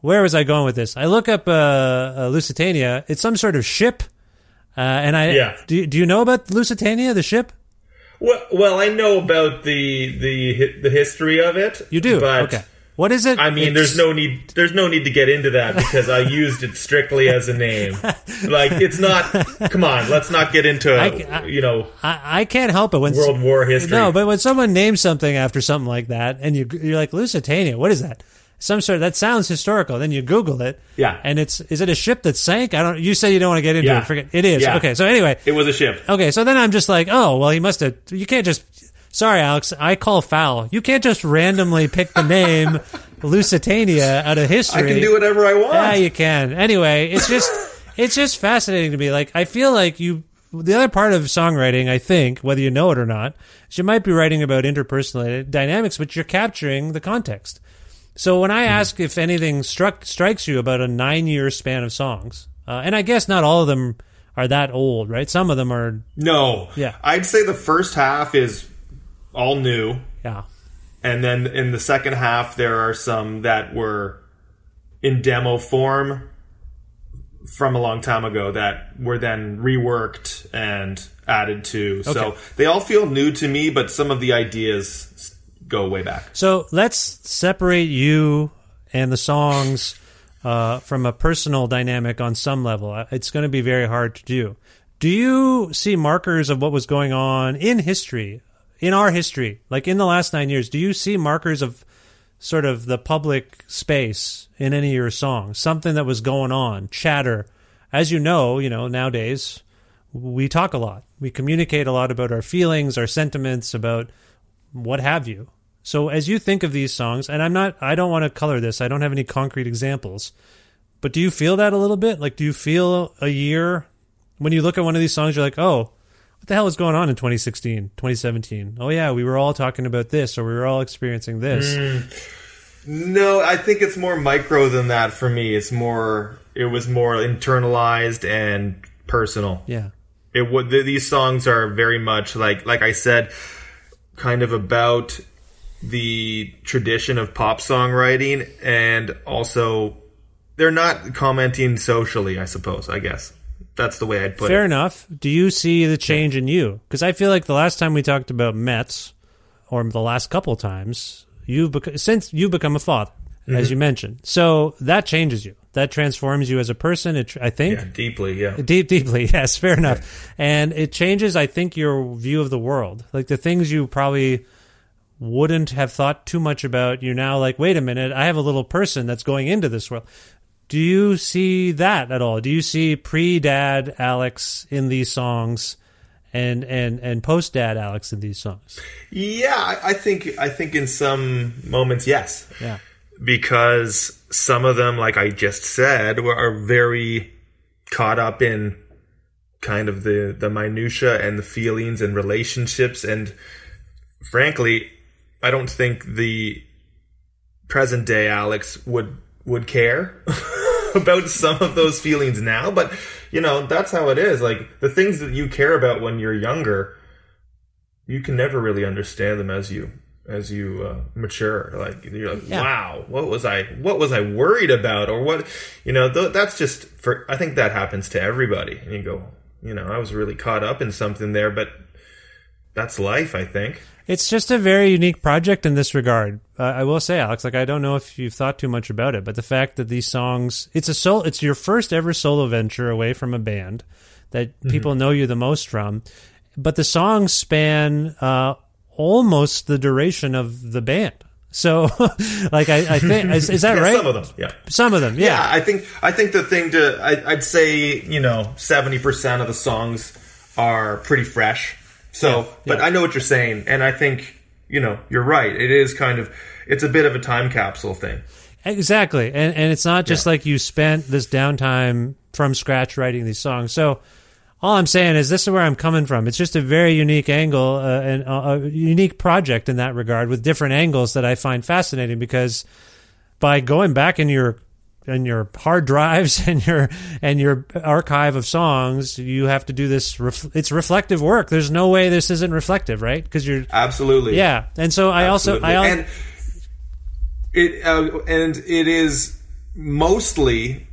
where was I going with this? I look up uh, uh, Lusitania. It's some sort of ship. Uh, and I yeah. do, do you know about Lusitania, the ship? Well, well, I know about the the the history of it. You do, but okay. What is it? I mean, it's... there's no need. There's no need to get into that because I used it strictly as a name. Like it's not. Come on, let's not get into. I, uh, I, you know, I, I, can't help it when World War history. No, but when someone names something after something like that, and you you're like Lusitania, what is that? Some sort of, that sounds historical. Then you Google it. Yeah. And it's is it a ship that sank? I don't. You say you don't want to get into yeah. it. Forget it is. Yeah. Okay. So anyway, it was a ship. Okay. So then I'm just like, oh well, he must have. You can't just Sorry, Alex. I call foul. You can't just randomly pick the name Lusitania out of history. I can do whatever I want. Yeah, you can. Anyway, it's just it's just fascinating to me. Like I feel like you. The other part of songwriting, I think, whether you know it or not, is you might be writing about interpersonal dynamics, but you're capturing the context. So when I mm-hmm. ask if anything struck strikes you about a nine year span of songs, uh, and I guess not all of them are that old, right? Some of them are. No. Yeah. I'd say the first half is all new. Yeah. And then in the second half, there are some that were in demo form from a long time ago that were then reworked and added to. Okay. So they all feel new to me, but some of the ideas go way back. So let's separate you and the songs uh, from a personal dynamic on some level. It's going to be very hard to do. Do you see markers of what was going on in history in our history, like in the last nine years, do you see markers of sort of the public space in any of your songs? Something that was going on, chatter. As you know, you know, nowadays we talk a lot. We communicate a lot about our feelings, our sentiments, about what have you. So as you think of these songs, and I'm not I don't want to color this. I don't have any concrete examples. But do you feel that a little bit? Like do you feel a year when you look at one of these songs you're like, "Oh, what the hell was going on in 2016, 2017? Oh yeah, we were all talking about this or we were all experiencing this. Mm. No, I think it's more micro than that for me. It's more it was more internalized and personal. Yeah. It would these songs are very much like like I said kind of about the tradition of pop songwriting and also they're not commenting socially, I suppose, I guess that's the way I'd put Fair it. Fair enough. Do you see the change in you? Because I feel like the last time we talked about Metz, or the last couple times, you've bec- since you've become a father, mm-hmm. as you mentioned. So that changes you. That transforms you as a person. It, I think yeah, deeply, yeah, deep, deeply. Yes, fair enough. Yeah. And it changes, I think, your view of the world. Like the things you probably wouldn't have thought too much about. You're now like, wait a minute, I have a little person that's going into this world. Do you see that at all? Do you see pre dad Alex in these songs? and and and post dad Alex in these songs. Yeah, I, I think I think in some moments, yes. Yeah. Because some of them, like I just said, were, are very caught up in kind of the the minutia and the feelings and relationships, and frankly, I don't think the present day Alex would would care about some of those feelings now, but you know, that's how it is. Like the things that you care about when you're younger, you can never really understand them as you as you uh, mature. Like you're like, Yeah. wow, what was I what was I worried about, or what? You know, th- that's just for. I think that happens to everybody, and you go, you know, I was really caught up in something there, but that's life. I think. It's just a very unique project in this regard. Uh, I will say, Alex, like I don't know if you've thought too much about it, but the fact that these songs, it's a soul, it's your first ever solo venture away from a band that people know you the most from, but the songs span uh, almost the duration of the band. So, like, I, I think is, is that Yeah, right? Some of them, yeah. Some of them, yeah. yeah, I think I think the thing to I, I'd say you know seventy percent of the songs are pretty fresh. So, but yeah. I know what you're saying, and I think you know you're right. It is kind of it's a bit of a time capsule thing. Exactly, and and it's not just like you spent this downtime from scratch writing these songs. So all I'm saying is this is where I'm coming from. It's just a very unique angle uh, and uh, a unique project in that regard with different angles that I find fascinating because by going back in your in your hard drives and your and your archive of songs, you have to do this. Ref, it's reflective work. There's no way this isn't reflective, right? Because you're Absolutely, yeah. And so I also I and it uh, and it is mostly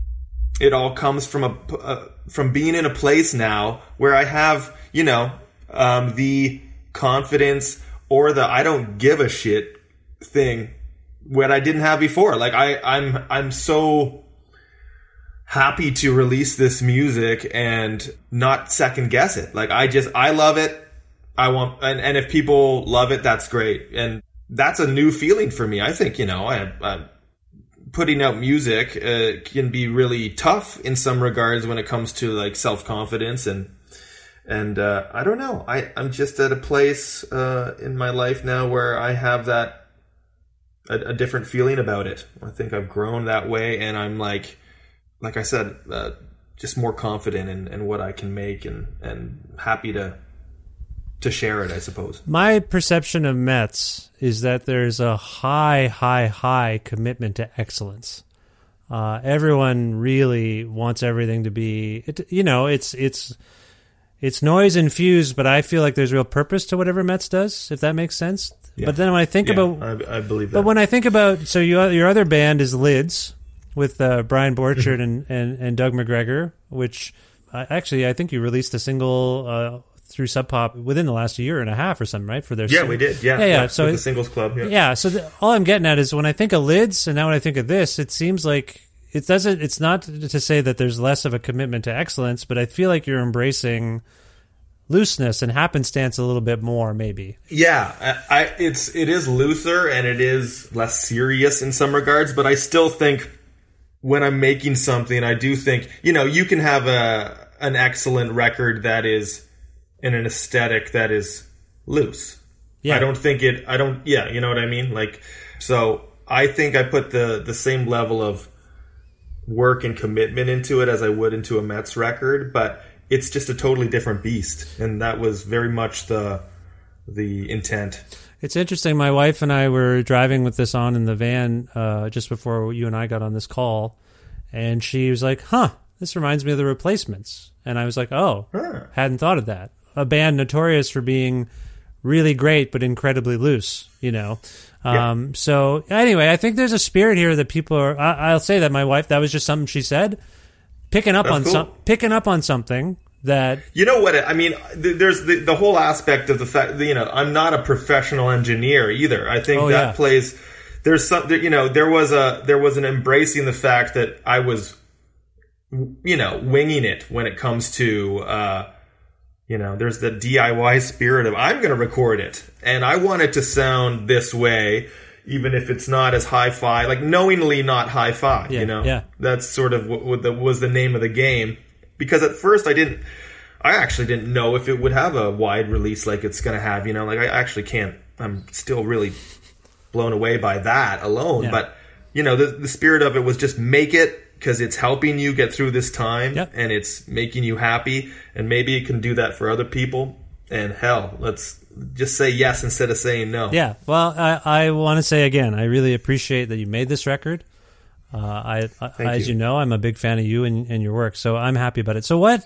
it all comes from a uh, from being in a place now where I have you know um, the confidence or the I don't give a shit thing what I didn't have before. Like I I'm I'm so happy to release this music and not second guess it. Like I just I love it. I want and, and if people love it, that's great. And that's a new feeling for me. I think you know I, I putting out music uh, can be really tough in some regards when it comes to like self confidence and and uh, I don't know. I I'm just at a place uh, in my life now where I have that a, a different feeling about it. I think I've grown that way, and I'm like, like I said, uh, just more confident in, in what I can make, and and happy to to share it. I suppose. My perception of Metz is that there's a high, high, high commitment to excellence. Uh, everyone really wants everything to be, it, you know, it's it's it's noise infused, but I feel like there's real purpose to whatever Metz does, if that makes sense. But then when I think Yeah, about, I, I believe that. but when I think about, so you, your other band is Lids with uh, Brian Borcherdt and, and and Doug McGregor, which uh, actually I think you released a single. Uh, through Sub Pop within the last year and a half or something, right? For their yeah, sing- we did. Yeah, yeah, yeah. So it- the singles club. Yeah. yeah so the, all i'm getting at is when i think of lids and now when i think of this it seems like it doesn't it's not to say that there's less of a commitment to excellence but i feel like you're embracing looseness and happenstance a little bit more maybe Yeah, I, I it's it is looser and it is less serious in some regards, but I still think when I'm making something, I do think you know you can have a an excellent record that is in an aesthetic that is loose. Yeah. I don't think it. I don't. Yeah, you know what I mean. Like, so I think I put the the same level of work and commitment into it as I would into a Metz record, but it's just a totally different beast, and that was very much the the intent. It's interesting. My wife and I were driving with this on in the van uh, just before you and I got on this call, and she was like, "Huh, this reminds me of the Replacements," and I was like, "Oh, hadn't thought of that." A band notorious for being really great but incredibly loose, you know. Um, So anyway, I think there's a spirit here that people are. I, I'll say that my wife. That was just something she said. Picking up That's on cool. some, picking up on something that You know what? I mean, there's the, the whole aspect of the fact you know, I'm not a professional engineer either. I think Oh, that yeah. plays, there's some, you know, there was a, there was an embracing the fact that I was, you know, winging it when it comes to, uh, you know, there's the DIY spirit of I'm going to record it and I want it to sound this way, even if it's not as hi-fi, like knowingly not hi-fi, Yeah, you know, yeah. that's sort of what, what the, was the name of the game because at first I didn't, I actually didn't know if it would have a wide release like it's going to have. You know, like I actually can't. I'm still really blown away by that alone. Yeah. But you know, the the spirit of it was just make it because it's helping you get through this time Yep. and it's making you happy, and maybe it can do that for other people. And hell, let's just say yes instead of saying no. Yeah. Well, I, I want to say again, I really appreciate that you made this record. Uh, I, I as you. you know, I'm a big fan of you and, and your work, so I'm happy about it. So, what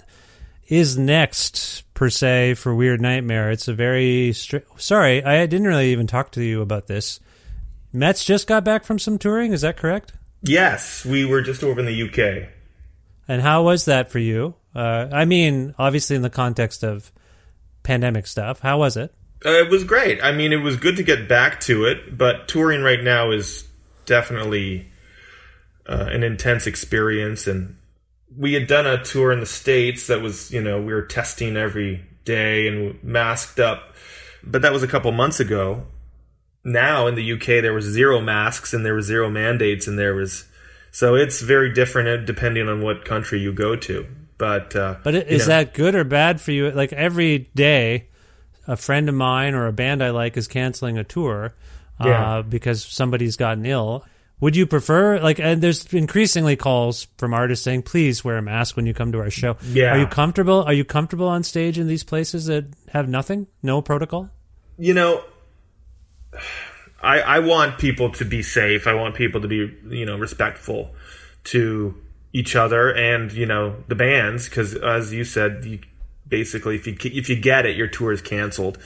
is next per se for Weird Nightmare? It's a very stri- sorry, I didn't really even talk to you about this. Metz just got back from some touring. Is that correct? Yes, we were just over in the UK. And how was that for you? Uh, I mean, obviously in the context of pandemic stuff. How was it? Uh, it was great. I mean, it was good to get back to it, but touring right now is definitely uh, an intense experience. And we had done a tour in the States that was, you know, we were testing every day and masked up, but that was a couple months ago. Now in the UK, there was zero masks and there was zero mandates, and there was so it's very different uh, depending on what country you go to. But uh, But is know. that good or bad for you? Like every day, a friend of mine or a band I like is canceling a tour uh, Yeah. because somebody's gotten ill. Would you prefer like? And there's increasingly calls from artists saying, "Please wear a mask when you come to our show." Yeah. Are you comfortable? Are you comfortable on stage in these places that have nothing, no protocol? you know, I I want people to be safe. I want people to be you know respectful to each other and you know the bands because as you said, you basically if you if you get it, your tour is canceled.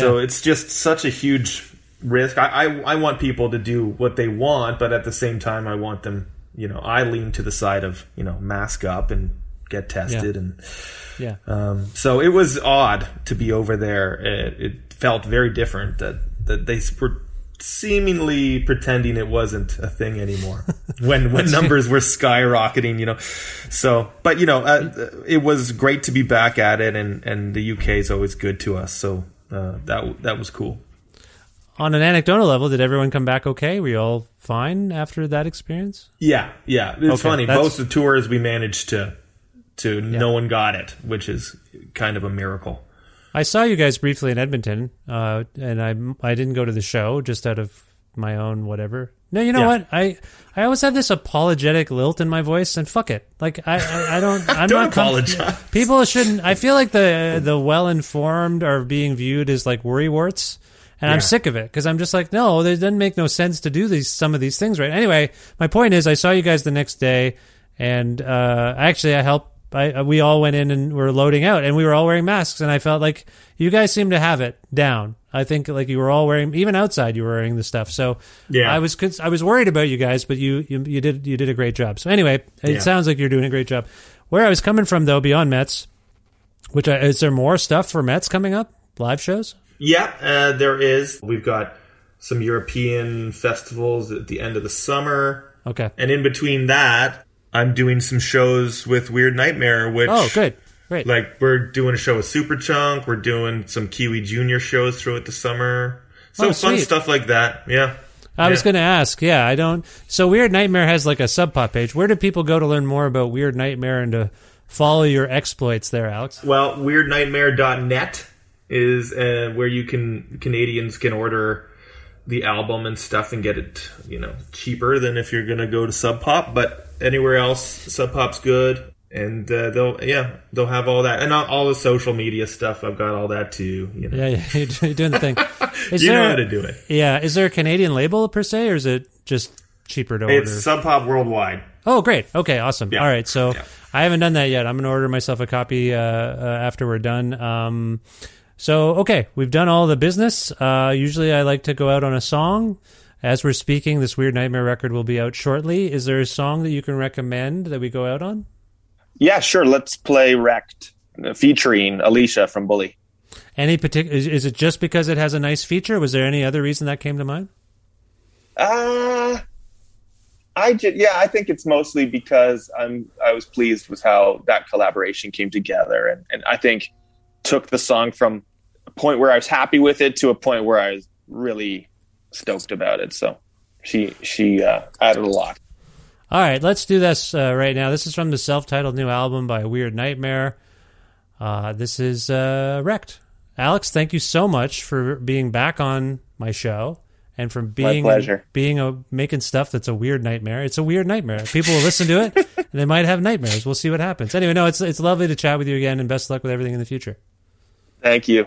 So it's just such a huge risk. I, I I want people to do what they want, but at the same time, I want them. You know, I lean to the side of you know mask up and get tested and. Yeah. Um, so it was odd to be over there. It, it felt very different that that they were seemingly pretending it wasn't a thing anymore when when numbers were skyrocketing. You know, so but you know uh, it was great to be back at it, and and the UK is always good to us. So uh, that that was cool. On an anecdotal level, did everyone come back okay? Were you all fine after that experience? Yeah, yeah. It's Okay, funny. that's- Both the tours we managed to to no one got it, which is kind of a miracle. I saw you guys briefly in Edmonton, uh, and I I didn't go to the show just out of my own whatever. No, you know Yeah. what? I I always have this apologetic lilt in my voice, and fuck it. Like I I, I don't I'm Don't not com- apologize. People shouldn't. I feel like the the well informed are being viewed as like worrywarts. And I'm sick of it because I'm just like, no, it doesn't make no sense to do these some of these things, right? Anyway, my point is, I saw you guys the next day, and uh, actually, I helped. I, we all went in and were loading out, and we were all wearing masks, and I felt like you guys seemed to have it down. I think like you were all wearing, even outside, you were wearing the stuff. So Yeah. I was I was worried about you guys, but you you, you did you did a great job. So anyway, it Yeah. sounds like you're doing a great job. Where I was coming from though, beyond Metz, which I, is there more stuff for Metz coming up? Live shows? Yeah, uh, there is. We've got some European festivals at the end of the summer. Okay. And in between that, I'm doing some shows with Weird Nightmare, which Oh, good, great. Like we're doing a show with Superchunk, we're doing some Kiwi Junior shows throughout the summer. So Oh, fun stuff like that. Yeah. I was going to ask. Yeah, I don't. So Weird Nightmare has like a sub pop page. Where do people go to learn more about Weird Nightmare and to follow your exploits there, Alex? Well, weirdnightmare.net is uh, where you can Canadians can order the album and stuff and get it, you know, cheaper than if you're gonna go to Sub Pop. But anywhere else, Sub Pop's good, and uh, they'll yeah they'll have all that and all, all the social media stuff. I've got all that too. You know, Yeah, yeah, you're doing the thing. Is you there, know how to do it. Yeah, is there a Canadian label per se, or is it just cheaper to order? It's Sub Pop worldwide. Oh, great. Okay, awesome. Yeah. All right, so Yeah. I haven't done that yet. I'm going to order myself a copy uh, uh, after we're done. Um, so, okay, we've done all the business. Uh, usually, I like to go out on a song. As we're speaking, this Weird Nightmare record will be out shortly. Is there a song that you can recommend that we go out on? Yeah, sure. Let's play Wrecked, uh, featuring Alicia from Bully. Any particular? Is, is it just because it has a nice feature? Was there any other reason that came to mind? Uh I just yeah, I think it's mostly because I'm I was pleased with how that collaboration came together, and and I think took the song from a point where I was happy with it to a point where I was really stoked about it. So she she uh, added a lot. All right, let's do this uh, right now. This is from the self-titled new album by Weird Nightmare. Uh, this is uh, Wrecked. Alex, thank you so much for being back on my show and for being pleasure. being a making stuff that's a weird nightmare. It's a weird nightmare. People will listen to it and they might have nightmares. We'll see what happens. Anyway, no, it's it's lovely to chat with you again and best luck with everything in the future. Thank you.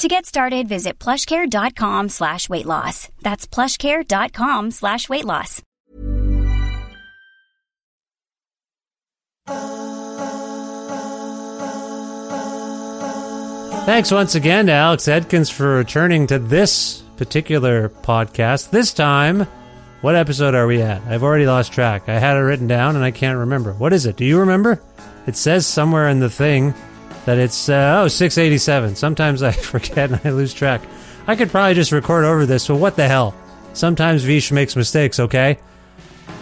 To get started, visit plushcare.com slash weight loss. That's plushcare.com slash weight loss. Thanks once again to Alex Edkins for returning to this particular podcast. This time, what episode are we at? I've already lost track. I had it written down and I can't remember. What is it? Do you remember? It says somewhere in the thing that it's, uh, oh, 687. Sometimes I forget and I lose track. I could probably just record over this, but what the hell? Sometimes Vish makes mistakes, okay?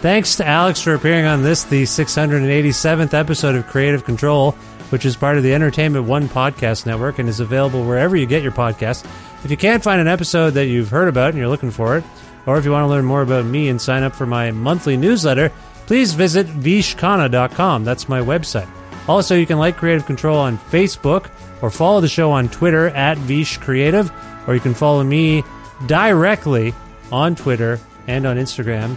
Thanks to Alex for appearing on this, the 687th episode of Creative Control, which is part of the Entertainment One podcast network and is available wherever you get your podcasts. If you can't find an episode that you've heard about and you're looking for it, or if you want to learn more about me and sign up for my monthly newsletter, please visit vishkhanna.com. That's my website. Also, you can like Creative Control on Facebook or follow the show on Twitter at Vish Creative, or you can follow me directly on Twitter and on Instagram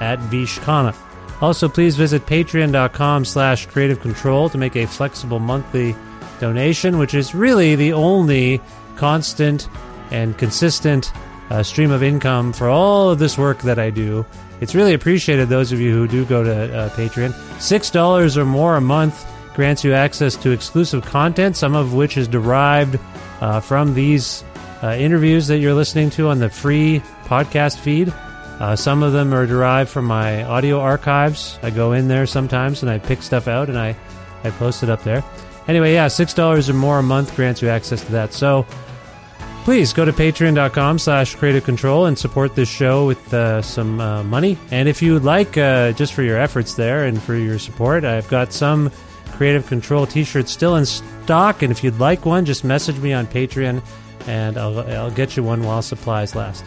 at Vishkhanna. Also, please visit patreon.com slash creative control to make a flexible monthly donation, which is really the only constant and consistent uh, stream of income for all of this work that I do. It's really appreciated, those of you who do go to uh, Patreon. $6 or more a month grants you access to exclusive content, some of which is derived uh, from these uh, interviews that you're listening to on the free podcast feed. Uh, some of them are derived from my audio archives. I go in there sometimes and I pick stuff out and I, I post it up there. Anyway, yeah, $6 or more a month grants you access to that. So please go to patreon.com slash creative control and support this show with uh, some uh, money. And if you would like, uh, just for your efforts there and for your support, I've got some creative control t-shirts still in stock. And if you'd like one, just message me on Patreon and I'll, I'll get you one while supplies last.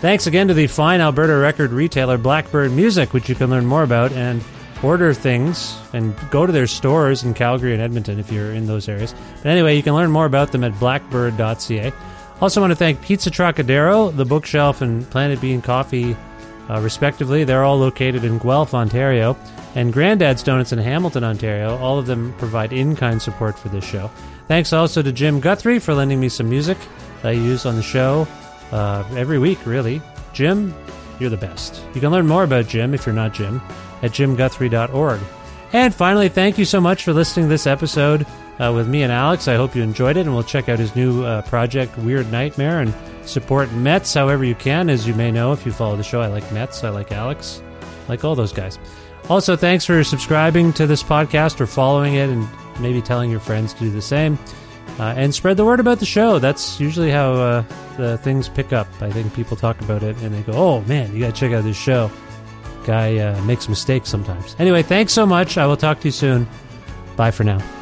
Thanks again to the fine Alberta record retailer Blackbird Music, which you can learn more about and order things and go to their stores in Calgary and Edmonton if you're in those areas. But anyway, you can learn more about them at blackbird.ca. Also, want to thank Pizza Trocadero, The Bookshelf, and Planet Bean Coffee, uh, respectively. They're all located in Guelph, Ontario, and Grandad's Donuts in Hamilton, Ontario. All of them provide in kind support for this show. Thanks also to Jim Guthrie for lending me some music that I use on the show uh, every week, really. Jim, you're the best. You can learn more about Jim if you're not Jim at jimguthrie.org. And finally, thank you so much for listening to this episode uh, with me and Alex. I hope you enjoyed it, and we'll check out his new uh, project, Weird Nightmare, and support Metz however you can. As you may know, if you follow the show, I like Metz, I like Alex, I like all those guys. Also, thanks for subscribing to this podcast or following it and maybe telling your friends to do the same. Uh, and spread the word about the show. That's usually how uh, the things pick up. I think people talk about it and they go, "Oh man, you got to check out this show." Guy uh, makes mistakes sometimes. Anyway, thanks so much. I will talk to you soon. Bye for now.